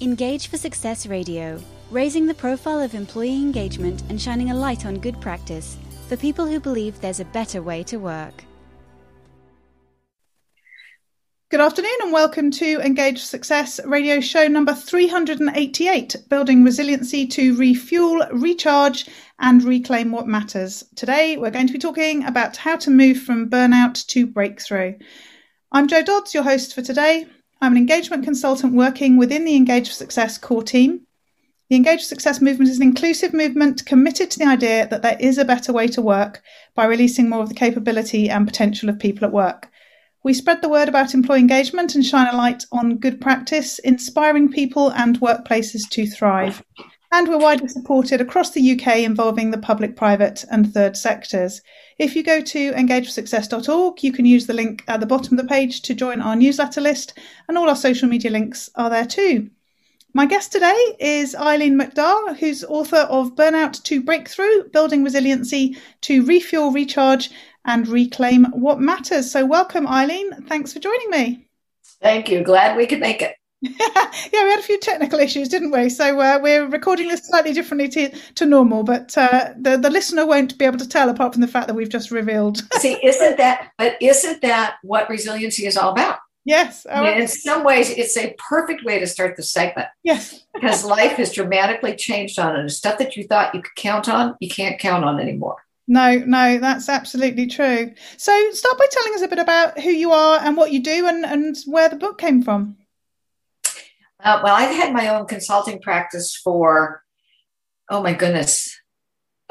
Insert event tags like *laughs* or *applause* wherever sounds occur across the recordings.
Engage for Success Radio, raising the profile of employee engagement and shining a light on good practice for people who believe there's a better way to work. Good afternoon and welcome to Engage for Success radio show number 388 Building Resiliency to Refuel, Recharge, and Reclaim What Matters. Today we're going to be talking about how to move from burnout to breakthrough. I'm Jo Dodds, your host for today. I'm an engagement consultant working within the Engage for Success core team. The Engage for Success movement is an inclusive movement committed to the idea that there is a better way to work by releasing more of the capability and potential of people at work. We spread the word about employee engagement and shine a light on good practice, inspiring people and workplaces to thrive. And we're widely supported across the UK involving the public, private, and third sectors. If you go to engageforsuccess.org, you can use the link at the bottom of the page to join our newsletter list, and all our social media links are there too. My guest today is Eileen McDargh, who's author of Burnout to Breakthrough Building Resiliency to Refuel, Recharge, and Reclaim What Matters. So, welcome, Eileen. Thanks for joining me. Thank you. Glad we could make it. Yeah, we had a few technical issues, didn't we? So uh, we're recording this slightly differently to, to normal, but uh, the the listener won't be able to tell apart from the fact that we've just revealed. *laughs* See, isn't that? But isn't that what resiliency is all about? Yes. Mean, in some ways, it's a perfect way to start the segment. Yes. because life has dramatically changed on it. Stuff that you thought you could count on, you can't count on anymore. No, no, that's absolutely true. So, start by telling us a bit about who you are and what you do and, and where the book came from. Uh, well, I've had my own consulting practice for, oh my goodness,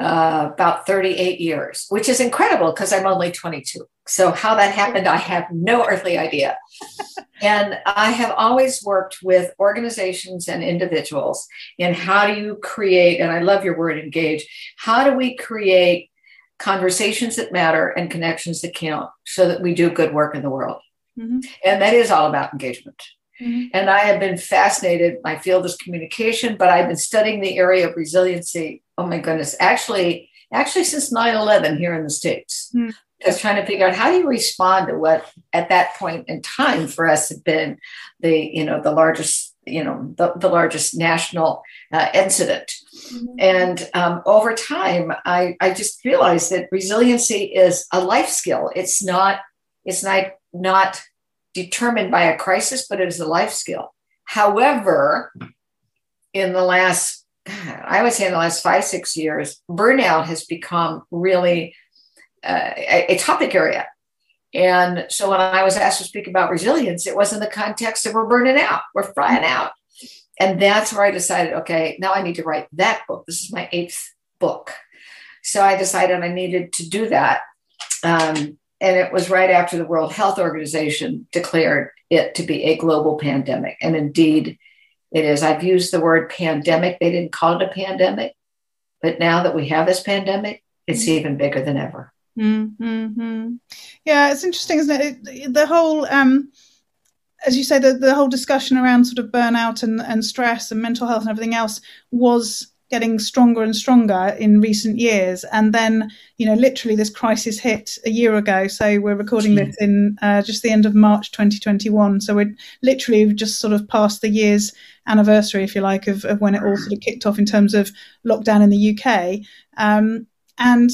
uh, about 38 years, which is incredible because I'm only 22. So, how that happened, I have no earthly idea. *laughs* and I have always worked with organizations and individuals in how do you create, and I love your word engage, how do we create conversations that matter and connections that count so that we do good work in the world? Mm-hmm. And that is all about engagement. Mm-hmm. And I have been fascinated. My field is communication, but I've been studying the area of resiliency. Oh my goodness. Actually, actually since 9-11 here in the States. Mm-hmm. Just trying to figure out how do you respond to what at that point in time for us had been the, you know, the largest, you know, the, the largest national uh, incident. Mm-hmm. And um, over time, I, I just realized that resiliency is a life skill. It's not, it's not, not determined by a crisis, but it is a life skill. However, in the last, I would say in the last five, six years, burnout has become really uh, a, a topic area. And so when I was asked to speak about resilience, it was in the context of we're burning out, we're frying out. And that's where I decided, okay, now I need to write that book. This is my eighth book. So I decided I needed to do that. Um, and it was right after the World Health Organization declared it to be a global pandemic. And indeed, it is. I've used the word pandemic. They didn't call it a pandemic. But now that we have this pandemic, it's mm-hmm. even bigger than ever. Mm-hmm. Yeah, it's interesting, isn't it? The whole, um, as you say, the, the whole discussion around sort of burnout and, and stress and mental health and everything else was getting stronger and stronger in recent years. And then, you know, literally this crisis hit a year ago. So we're recording this in uh, just the end of March 2021. So we're literally just sort of past the year's anniversary, if you like, of, of when it all sort of kicked off in terms of lockdown in the UK. Um, and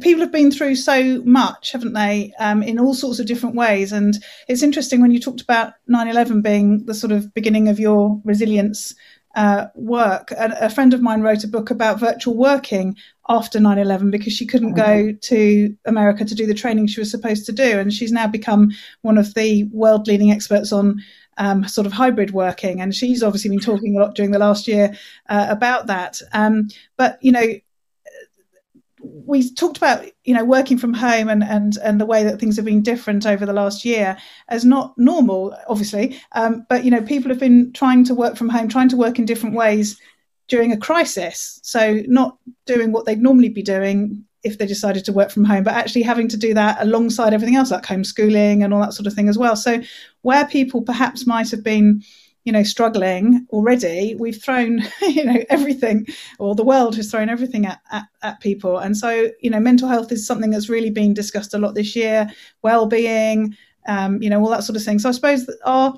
people have been through so much, haven't they, um, in all sorts of different ways. And it's interesting when you talked about 9 11 being the sort of beginning of your resilience uh, work. A, a, friend of mine wrote a book about virtual working after 9 11 because she couldn't go mm-hmm. to America to do the training she was supposed to do. And she's now become one of the world leading experts on um, sort of hybrid working. And she's obviously been talking a lot during the last year uh, about that. Um, but, you know, we talked about you know working from home and and and the way that things have been different over the last year as not normal obviously. Um, but you know people have been trying to work from home trying to work in different ways during a crisis. So not doing what they'd normally be doing if they decided to work from home but actually having to do that alongside everything else like homeschooling and all that sort of thing as well. So where people perhaps might have been you know, struggling already, we've thrown, *laughs* you know, everything, or the world has thrown everything at, at, at, people. And so, you know, mental health is something that's really been discussed a lot this year, well-being, um, you know, all that sort of thing. So I suppose that our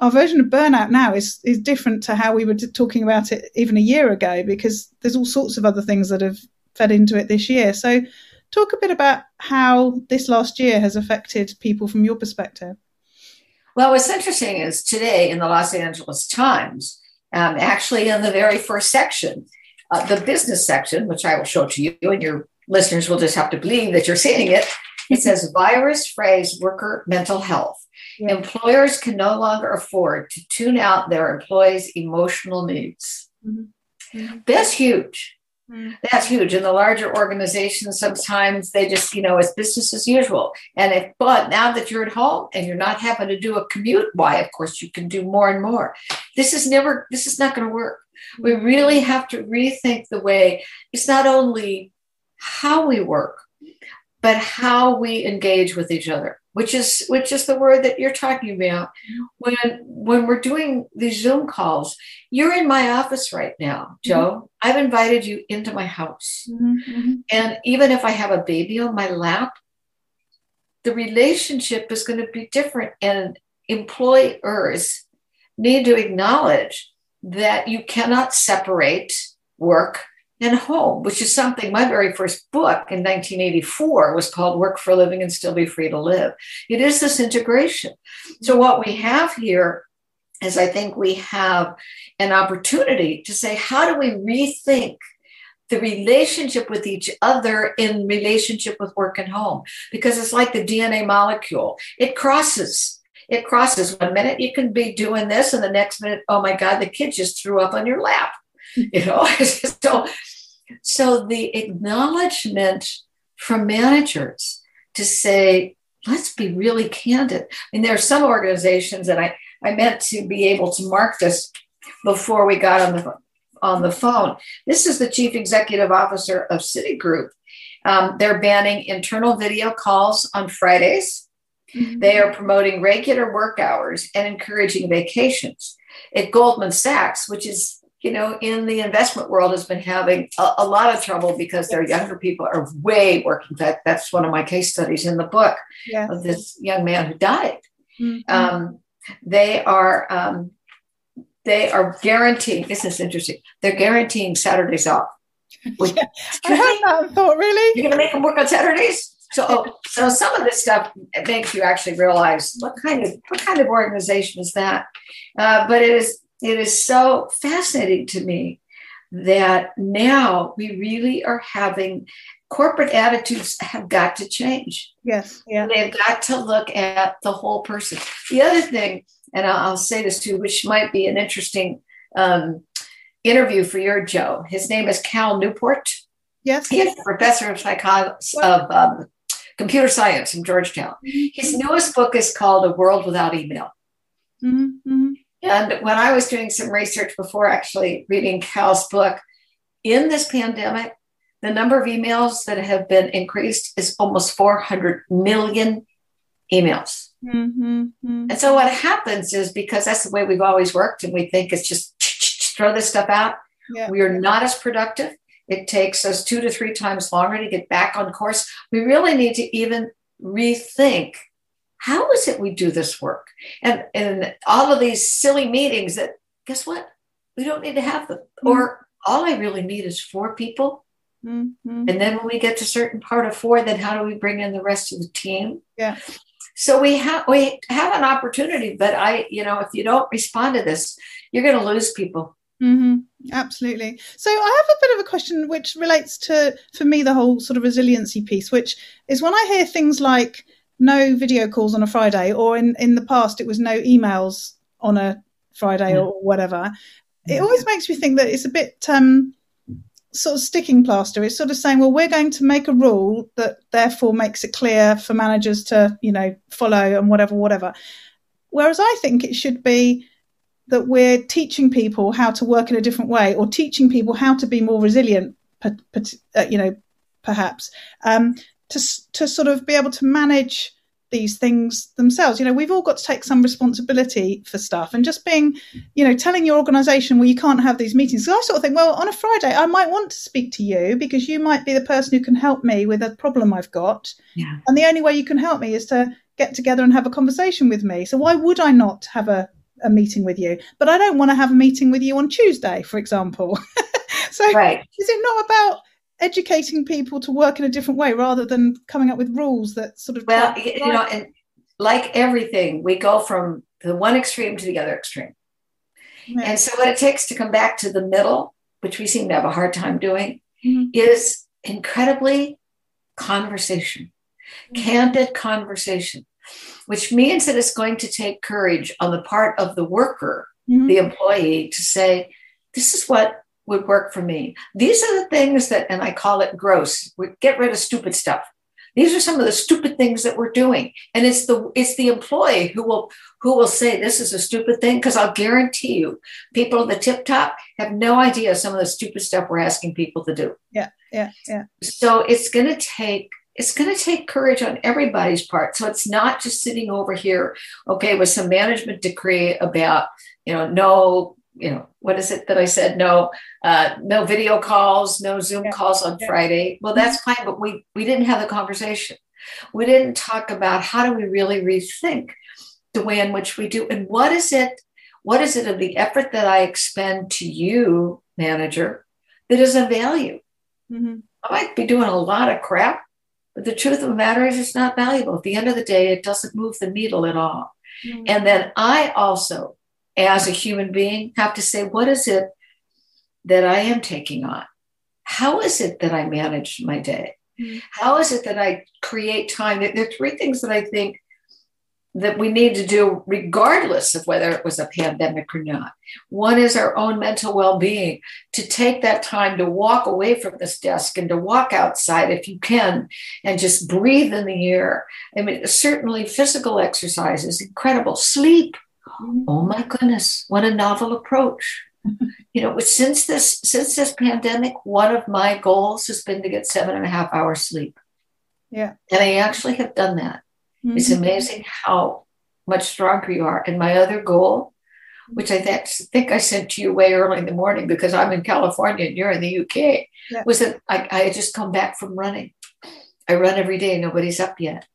our version of burnout now is is different to how we were talking about it even a year ago because there's all sorts of other things that have fed into it this year. So, talk a bit about how this last year has affected people from your perspective. Well, what's interesting is today in the Los Angeles Times, um, actually in the very first section, uh, the business section, which I will show to you, and your listeners will just have to believe that you're seeing it. It says virus frays worker mental health. Yeah. Employers can no longer afford to tune out their employees' emotional needs. Mm-hmm. Mm-hmm. That's huge. Mm-hmm. That's huge. In the larger organizations, sometimes they just, you know, it's business as usual. And if, but now that you're at home and you're not having to do a commute, why, of course, you can do more and more. This is never, this is not going to work. We mm-hmm. really have to rethink the way it's not only how we work, but how we engage with each other which is which is the word that you're talking about when when we're doing these zoom calls you're in my office right now mm-hmm. jo mm-hmm. i've invited you into my house mm-hmm. and even if i have a baby on my lap the relationship is going to be different and employers need to acknowledge that you cannot separate work and home, which is something my very first book in 1984 was called Work for a Living and Still Be Free to Live. It is this integration. So, mm-hmm. what we have here is I think we have an opportunity to say, how do we rethink the relationship with each other in relationship with work and home? Because it's like the DNA molecule, it crosses. It crosses. One minute you can be doing this, and the next minute, oh my God, the kid just threw up on your lap *laughs* you know so so the acknowledgement from managers to say let's be really candid. I mean there are some organizations that i i meant to be able to mark this before we got on the on the phone. This is the chief executive officer of citigroup. Um, they're banning internal video calls on fridays. Mm-hmm. they are promoting regular work hours and encouraging vacations. At goldman sachs which is you know, in the investment world has been having a, a, lot of trouble because their younger people are way working. That that's one of my case studies in the book yes. of this young man who died. Mm-hmm. Um, they are um, they are guaranteeing. This is interesting. They're guaranteeing Saturdays off. Which, *laughs* yeah, I heard that thought. Really, you're going to make them work on Saturdays? So, so some of this stuff makes you actually realize what kind of what kind of organization is that. Uh, but it is it is so fascinating to me that now we really are having corporate attitudes have got to change. Yes. Yeah. They've got to look at the whole person. The other thing, and I'll, say this too, which might be an interesting um, interview for your Jo. His name is Cal Newport. Yes. He is a professor of psychology of um, computer science from Georgetown. Mm-hmm. His newest book is called A World Without Email. Mm-hmm. And when I was doing some research before actually reading Cal's book, in this pandemic, the number of emails that have been increased is almost 400 million emails. Mm-hmm, mm-hmm. And so what happens is because that's the way we've always worked, and we think it's just throw this stuff out. Yeah. We are not as productive. It takes us two to three times longer to get back on course. We really need to even rethink how is it we do this work? And and all of these silly meetings that guess what? We don't need to have them. Mm-hmm. Or all I really need is four people. Mm-hmm. And then when we get to certain part of four, then how do we bring in the rest of the team? Yeah. So we have we have an opportunity, but I, you know, if you don't respond to this, you're going to lose people. Mm-hmm. Absolutely. So I have a bit of a question which relates to, for me, the whole sort of resiliency piece, which is when I hear things like no video calls on a Friday, or in, in the past it was no emails on a Friday yeah. or whatever. It always makes me think that it's a bit um, sort of sticking plaster. It's sort of saying, well, we're going to make a rule that therefore makes it clear for managers to, you know, follow and whatever, whatever. Whereas I think it should be that we're teaching people how to work in a different way or teaching people how to be more resilient, uh, you know, perhaps. Um, to to sort of be able to manage these things themselves. You know, we've all got to take some responsibility for stuff and just being, you know, telling your organization, well, you can't have these meetings. So I sort of think, well, on a Friday, I might want to speak to you because you might be the person who can help me with a problem I've got. Yeah. And the only way you can help me is to get together and have a conversation with me. So why would I not have a a meeting with you, but I don't want to have a meeting with you on Tuesday, for example. *laughs* so right. is it not about educating people to work in a different way rather than coming up with rules that sort of well you know and like everything we go from the one extreme to the other extreme yeah. and so what it takes to come back to the middle which we seem to have a hard time doing mm-hmm. is incredibly conversation mm-hmm. candid conversation which means that it's going to take courage on the part of the worker mm-hmm. the employee to say this is what would work for me. These are the things that, and I call it gross. We get rid of stupid stuff. These are some of the stupid things that we're doing, and it's the it's the employee who will who will say this is a stupid thing because I'll guarantee you, people at the tip top have no idea some of the stupid stuff we're asking people to do. Yeah, yeah, yeah. So it's going to take it's going to take courage on everybody's part. So it's not just sitting over here, okay, with some management decree about you know no you know, what is it that I said? No, uh, no video calls, no Zoom yeah. calls on yeah. Friday. Well, that's fine, but we we didn't have the conversation. We didn't talk about how do we really rethink the way in which we do, and what is it? What is it of the effort that I expend to you, manager, that is of value? Mm-hmm. I might be doing a lot of crap, but the truth of the matter is, it's not valuable. At the end of the day, it doesn't move the needle at all. Mm-hmm. And then I also as a human being have to say, what is it that I am taking on? How is it that I manage my day? Mm-hmm. How is it that I create time? There are three things that I think that we need to do regardless of whether it was a pandemic or not. One is our own mental well-being, to take that time to walk away from this desk and to walk outside if you can and just breathe in the air. I mean, certainly physical exercise is incredible. Sleep. Oh my goodness, what a novel approach. *laughs* you know, since this since this pandemic, one of my goals has been to get seven and a half hours sleep. Yeah. And I actually have done that. Mm-hmm. It's amazing how much stronger you are. And my other goal, which I th- think I sent to you way early in the morning because I'm in California and you're in the UK, yeah. was that I, I had just come back from running. I run every day, nobody's up yet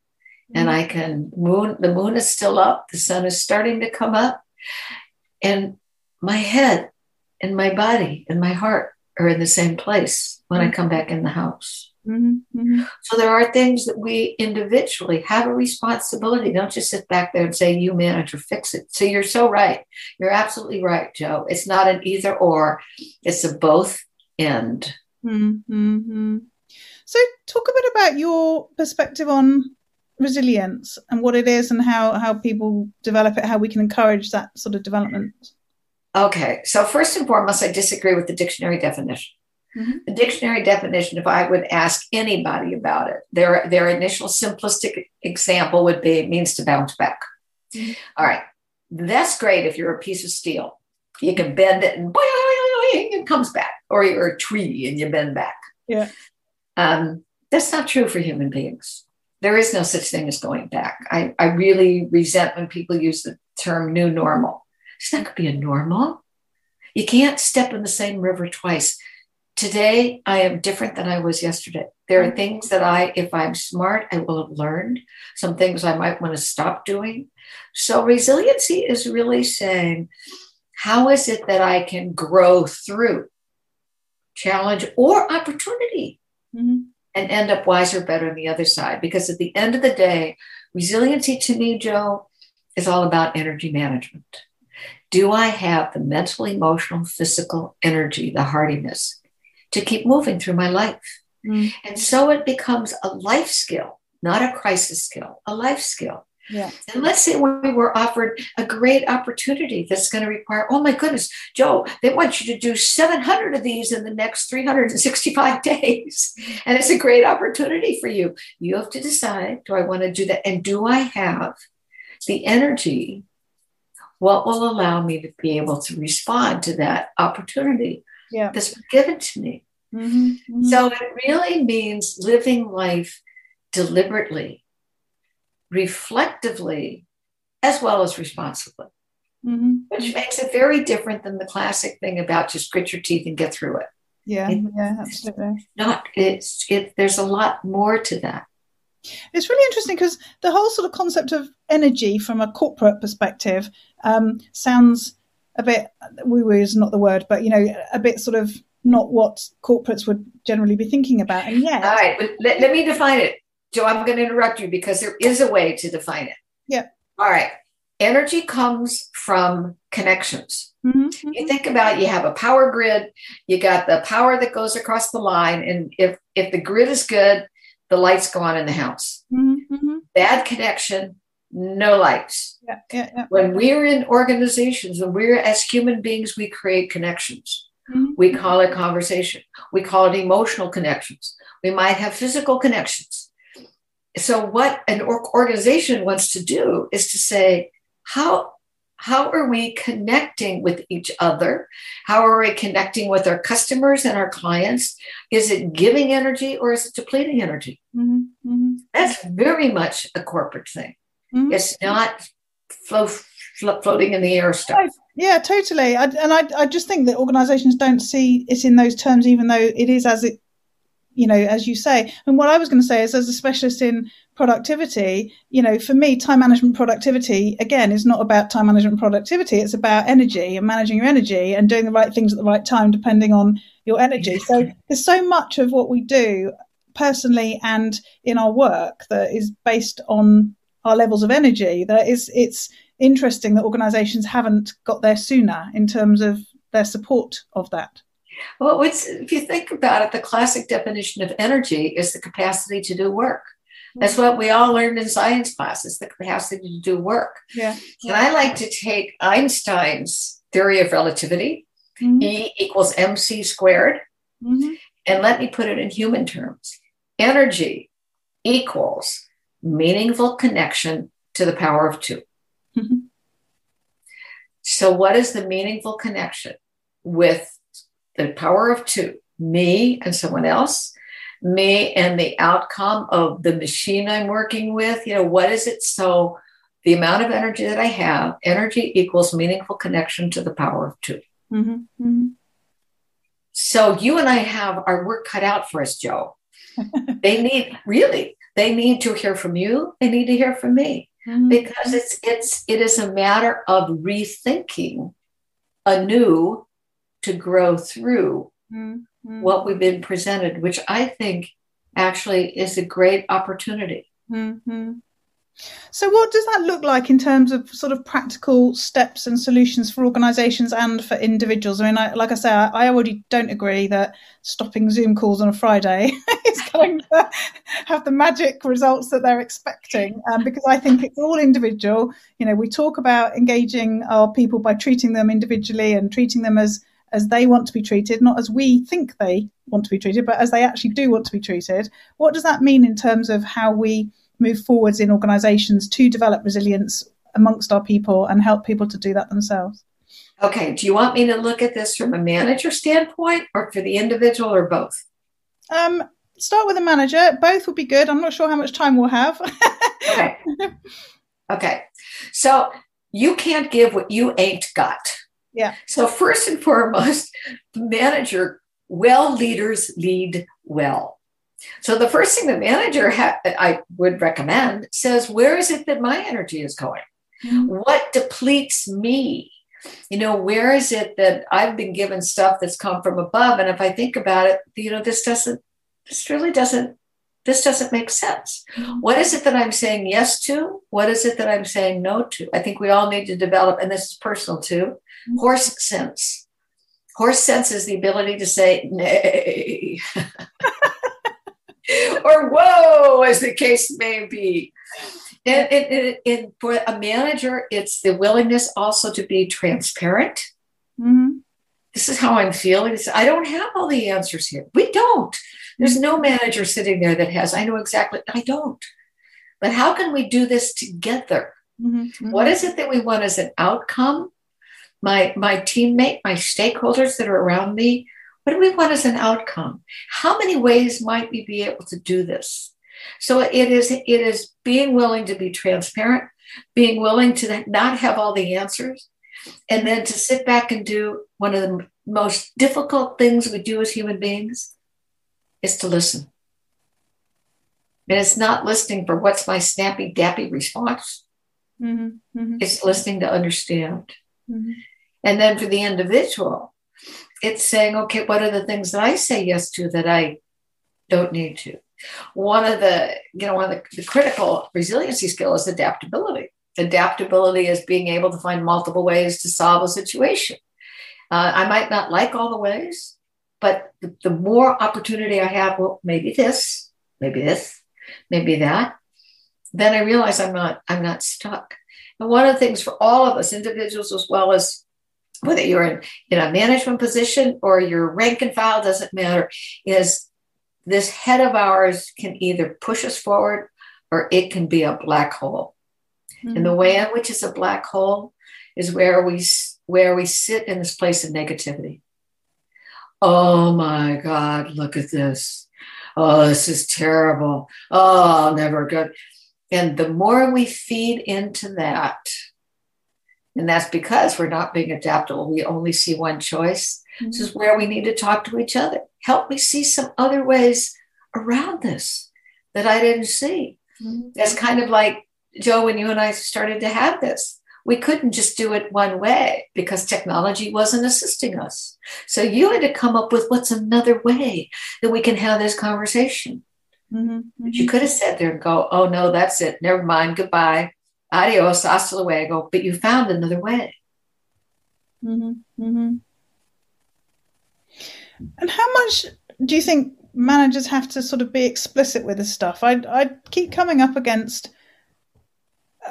and I can moon the moon is still up, the sun is starting to come up, and my head and my body and my heart are in the same place when I come back in the house. Mm-hmm, mm-hmm. So there are things that we individually have a responsibility. Don't just sit back there and say, you manage or fix it. So you're so right. You're absolutely right, Jo. It's not an either or, it's a both end. Mm-hmm. So talk a bit about your perspective on resilience and what it is and how how people develop it how we can encourage that sort of development. Okay so first and foremost i disagree with the dictionary definition. Mm-hmm. the dictionary definition if i would ask anybody about it their their initial simplistic example would be it means to bounce back. Mm-hmm. All right that's great if you're a piece of steel. You can bend it and it comes back or you're a tree and you bend back. Yeah. Um, that's not true for human beings there is no such thing as going back. I, I really resent when people use the term new normal. It's not going to be a normal. You can't step in the same river twice. Today, I am different than I was yesterday. There are things that I, if I'm smart, I will have learned. Some things I might want to stop doing. So, resiliency is really saying, how is it that I can grow through challenge or opportunity? Mm-hmm and end up wiser, better on the other side. Because at the end of the day, resiliency to me, Jo, is all about energy management. Do I have the mental, emotional, physical energy, the hardiness to keep moving through my life? Mm. And so it becomes a life skill, not a crisis skill, a life skill. Yeah. And let's say we were offered a great opportunity that's going to require, oh my goodness, Jo, they want you to do 700 of these in the next 365 *laughs* days. And it's a great opportunity for you. You have to decide do I want to do that? And do I have the energy? What will allow me to be able to respond to that opportunity yeah. that's been given to me? Mm-hmm. Mm-hmm. So it really means living life deliberately reflectively as well as responsibly, mm-hmm. which makes it very different than the classic thing about just grit your teeth and get through it. Yeah, it, yeah, absolutely. Not it's it. There's a lot more to that. It's really interesting because the whole sort of concept of energy from a corporate perspective um, sounds a bit woo woo is not the word, but you know, a bit sort of not what corporates would generally be thinking about. And yet, all right, let, let me define it. Jo, I'm going to interrupt you because there is a way to define it. Yeah. All right. Energy comes from connections. Mm-hmm. You think about it, you have a power grid, you got the power that goes across the line, and if if the grid is good, the lights go on in the house. Mm-hmm. Bad connection, no lights. Yeah, yeah, yeah. When we're in organizations, when we're as human beings, we create connections. Mm-hmm. We call it conversation. We call it emotional connections. We might have physical connections. So, what an organization wants to do is to say, how how are we connecting with each other? How are we connecting with our customers and our clients? Is it giving energy or is it depleting energy? Mm-hmm. Mm-hmm. That's very much a corporate thing. Mm-hmm. It's not flow, floating in the air stuff. Yeah, totally. I, and I, I just think that organizations don't see it in those terms, even though it is as it, you know, as you say. And what I was going to say is, as a specialist in productivity, you know, for me, time management productivity, again, is not about time management productivity. It's about energy and managing your energy and doing the right things at the right time, depending on your energy. So there's so much of what we do personally and in our work that is based on our levels of energy that is it's interesting that organizations haven't got there sooner in terms of their support of that well if you think about it the classic definition of energy is the capacity to do work that's what we all learned in science classes the capacity to do work yeah and i like to take einstein's theory of relativity mm-hmm. e equals mc squared mm-hmm. and let me put it in human terms energy equals meaningful connection to the power of 2 mm-hmm. So, what is the meaningful connection with the power of two? Me and someone else, me and the outcome of the machine I'm working with. You know, what is it? So, the amount of energy that I have, energy equals meaningful connection to the power of 2 mm-hmm. Mm-hmm. So, you and I have our work cut out for us, Jo. *laughs* they need really they need to hear from you. They need to hear from me mm-hmm. because it's it's it is a matter of rethinking anew to grow through mm-hmm. what we've been presented, which I think actually is a great opportunity. Mm-hmm. So, what does that look like in terms of sort of practical steps and solutions for organisations and for individuals? I mean, I, like I say, I, I, already don't agree that stopping Zoom calls on a Friday *laughs* is going to have the magic results that they're expecting, um, because I think it's all individual. You know, we talk about engaging our people by treating them individually and treating them as as they want to be treated, not as we think they want to be treated, but as they actually do want to be treated. What does that mean in terms of how we move forwards in organizations to develop resilience amongst our people and help people to do that themselves. Okay, do you want me to look at this from a manager standpoint or for the individual or both? Um, start with a manager. Both would be good. I'm not sure how much time we'll have. okay. *laughs* Okay. So you can't give what you ain't got. Yeah. So first and foremost, the manager, well leaders lead well. So the first thing the manager ha- I would recommend says, where is it that my energy is going? Mm-hmm. What depletes me? You know, where is it that I've been given stuff that's come from above? And if I think about it, you know, this doesn't, this really doesn't, this doesn't make sense. Mm-hmm. What is it that I'm saying yes to? What is it that I'm saying no to? I think we all need to develop, and this is personal too, mm-hmm. horse sense. Horse sense is the ability to say nay. *laughs* or whoa, as the case may be. And, and, and, for a manager, it's the willingness also to be transparent. Mm-hmm. This is how I'm feeling. I don't have all the answers here. We don't. There's no manager sitting there that has, I know exactly, I don't. But how can we do this together? Mm-hmm. What is it that we want as an outcome? My my teammate, my stakeholders that are around me, what do we want as an outcome? How many ways might we be able to do this? So it is it is being willing to be transparent, being willing to not have all the answers, and then to sit back and do one of the most difficult things we do as human beings is to listen. And it's not listening for what's my snappy, dappy response. Mm-hmm. Mm-hmm. It's listening to understand. Mm-hmm. And then for the individual, it's saying, okay, what are the things that I say yes to that I don't need to? One of the, you know, one of the, the critical resiliency skill is adaptability. Adaptability is being able to find multiple ways to solve a situation. Uh, I might not like all the ways, but the, the more opportunity I have, well, maybe this, maybe this, maybe that, then I realize I'm not, I'm not stuck. And one of the things for all of us, individuals as well as whether you're in, in a management position or your rank and file doesn't matter, is this head of ours can either push us forward or it can be a black hole. Mm-hmm. And the way in which it's a black hole is where we where we sit in this place of negativity. Oh my God, look at this. Oh, this is terrible. Oh, never good. And the more we feed into that, and that's because we're not being adaptable. We only see one choice. Mm-hmm. This is where we need to talk to each other. Help me see some other ways around this that I didn't see. Mm-hmm. That's kind of like, Jo, when you and I started to have this, we couldn't just do it one way because technology wasn't assisting us. So you had to come up with what's another way that we can have this conversation. Mm-hmm. But you could have sat there and go, oh no, that's it. Never mind. Goodbye adios, hasta luego, but you found another way. Mm-hmm. Mm-hmm. And how much do you think managers have to sort of be explicit with this stuff? I, I keep coming up against.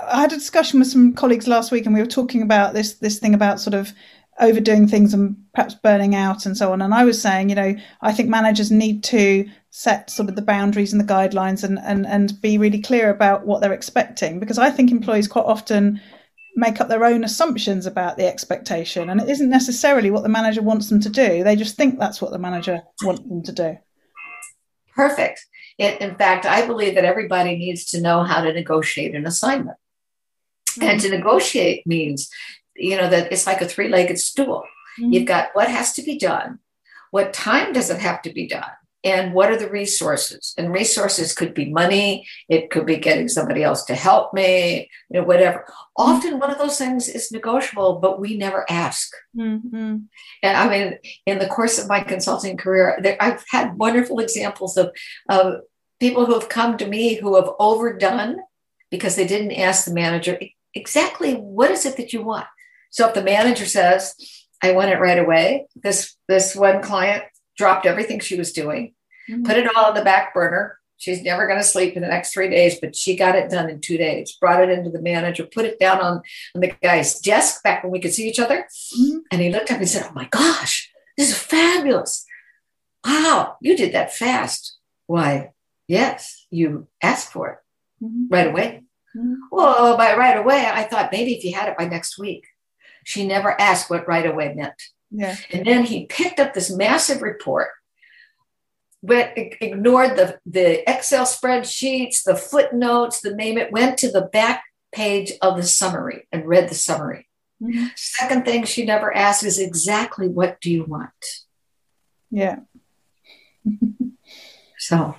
I had a discussion with some colleagues last week, and we were talking about this this thing about sort of overdoing things and perhaps burning out and so on. And I was saying, you know, I think managers need to set sort of the boundaries and the guidelines and, and, and be really clear about what they're expecting because I think employees quite often make up their own assumptions about the expectation and it isn't necessarily what the manager wants them to do. They just think that's what the manager wants them to do. Perfect. In fact, I believe that everybody needs to know how to negotiate an assignment. Mm-hmm. And to negotiate means, you know, that it's like a three legged stool. Mm-hmm. You've got what has to be done, what time does it have to be done, and what are the resources and resources could be money it could be getting somebody else to help me you know whatever often one of those things is negotiable but we never ask mm-hmm. and i mean in the course of my consulting career there, i've had wonderful examples of, of people who have come to me who have overdone because they didn't ask the manager exactly what is it that you want so if the manager says i want it right away this this one client dropped everything she was doing, mm-hmm. put it all on the back burner. She's never going to sleep in the next three days, but she got it done in two days. Brought it into the manager, put it down on, on the guy's desk back when we could see each other. Mm-hmm. And he looked up and said, Oh my gosh, this is fabulous. Wow, you did that fast. Why, yes, you asked for it mm-hmm. right away. Mm-hmm. Well, by right away, I thought maybe if you had it by next week. She never asked what right away meant. Yeah. And then he picked up this massive report, but ignored the, the Excel spreadsheets, the footnotes, the name it, went to the back page of the summary and read the summary. Mm-hmm. Second thing she never asked is exactly what do you want? Yeah. *laughs* so.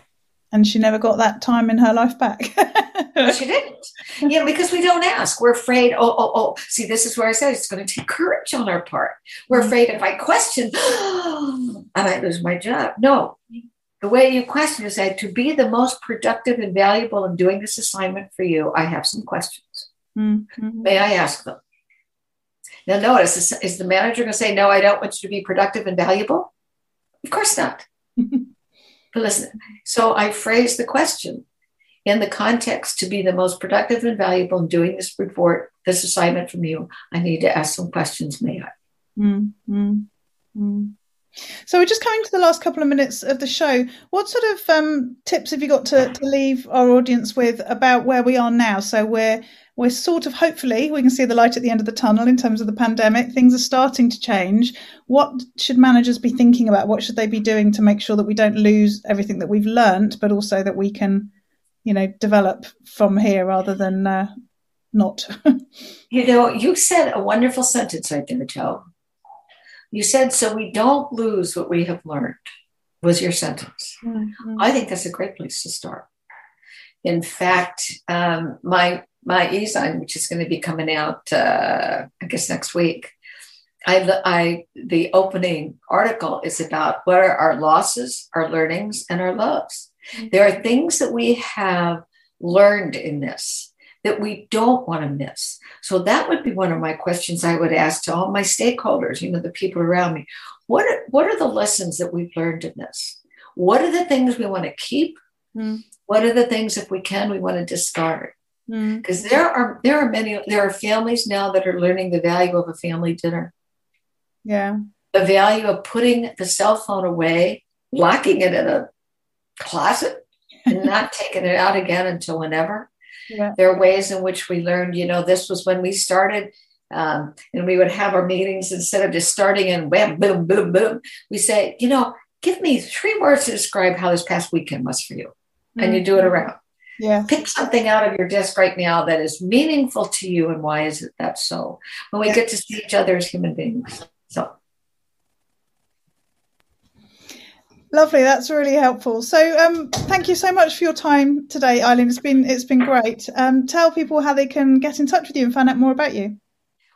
And she never got that time in her life back. *laughs* she didn't. Yeah, because we don't ask. We're afraid. Oh, oh, oh. See, this is where I said it's going to take courage on our part. We're afraid if I question, oh, *gasps* I might lose my job. No, the way you question is that to be the most productive and valuable in doing this assignment for you, I have some questions. Mm-hmm. May I ask them? Now, notice is, is the manager going to say, No, I don't want you to be productive and valuable? Of course not. But listen, so I phrase the question in the context to be the most productive and valuable in doing this report, this assignment from you, I need to ask some questions, may I? Mm-hmm. Mm. So we're just coming to the last couple of minutes of the show. What sort of um, tips have you got to, to leave our audience with about where we are now? So we're we're sort of hopefully we can see the light at the end of the tunnel in terms of the pandemic. Things are starting to change. What should managers be thinking about? What should they be doing to make sure that we don't lose everything that we've learned, but also that we can you know develop from here rather than uh, not *laughs* you know you said a wonderful sentence right there jo you said so we don't lose what we have learned was your sentence mm-hmm. i think that's a great place to start In fact, um, my my e-zine, which is going to be coming out, uh, I guess next week. I, I the opening article is about what are our losses, our learnings, and our loves. Mm-hmm. There are things that we have learned in this that we don't want to miss. So that would be one of my questions I would ask to all my stakeholders, you know, the people around me. What are, what are the lessons that we've learned in this? What are the things we want to keep? Mm. What are the things, if we can, we want to discard? Because mm. there are there are many there are families now that are learning the value of a family dinner. Yeah. The value of putting the cell phone away, locking it in a closet, and *laughs* not taking it out again until whenever. Yeah. There are ways in which we learned, you know, this was when we started. Um, and we would have our meetings instead of just starting and wham, boom, boom, boom. We say, you know, give me three words to describe how this past weekend was for you. Mm-hmm. And you do it mm-hmm. around. Yeah. Pick something out of your desk right now that is meaningful to you and why is it that so? When we yeah. get to see each other as human beings. So Lovely, that's really helpful. So, um, thank you so much for your time today, Eileen. It's been it's been great. Um, tell people how they can get in touch with you and find out more about you.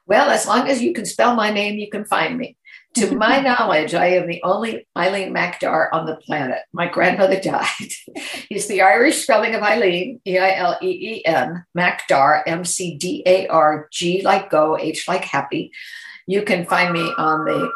Well, as long as you can spell my name, you can find me. To my *laughs* knowledge, I am the only Eileen McDargh on the planet. My grandmother died. *laughs* He's the Irish spelling of Eileen, E I L E E N, McDargh, M C D A R, G like go, H like happy. You can find me on the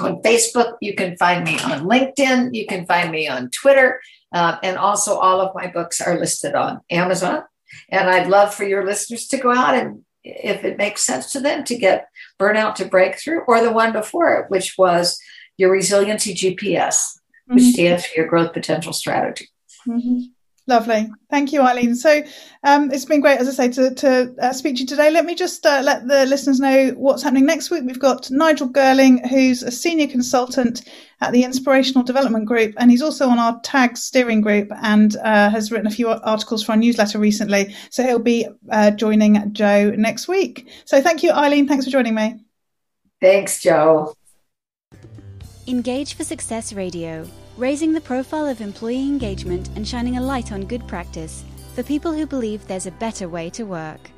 on Facebook. You can find me on LinkedIn. You can find me on Twitter. Uh, and also, all of my books are listed on Amazon. And I'd love for your listeners to go out and, if it makes sense to them, to get Burnout to Breakthrough or the one before it, which was your Resiliency GPS, which mm-hmm. stands for your growth potential strategy. Mm-hmm. Lovely. Thank you, Eileen. So um, it's been great, as I say, to, to uh, speak to you today. Let me just uh, let the listeners know what's happening next week. We've got Nigel Girling, who's a senior consultant at the Inspirational Development Group, and he's also on our TAG steering group and uh, has written a few articles for our newsletter recently. So he'll be uh, joining Joe next week. So thank you, Eileen. Thanks for joining me. Thanks, Jo. Engage for Success Radio raising the profile of employee engagement and shining a light on good practice for people who believe there's a better way to work.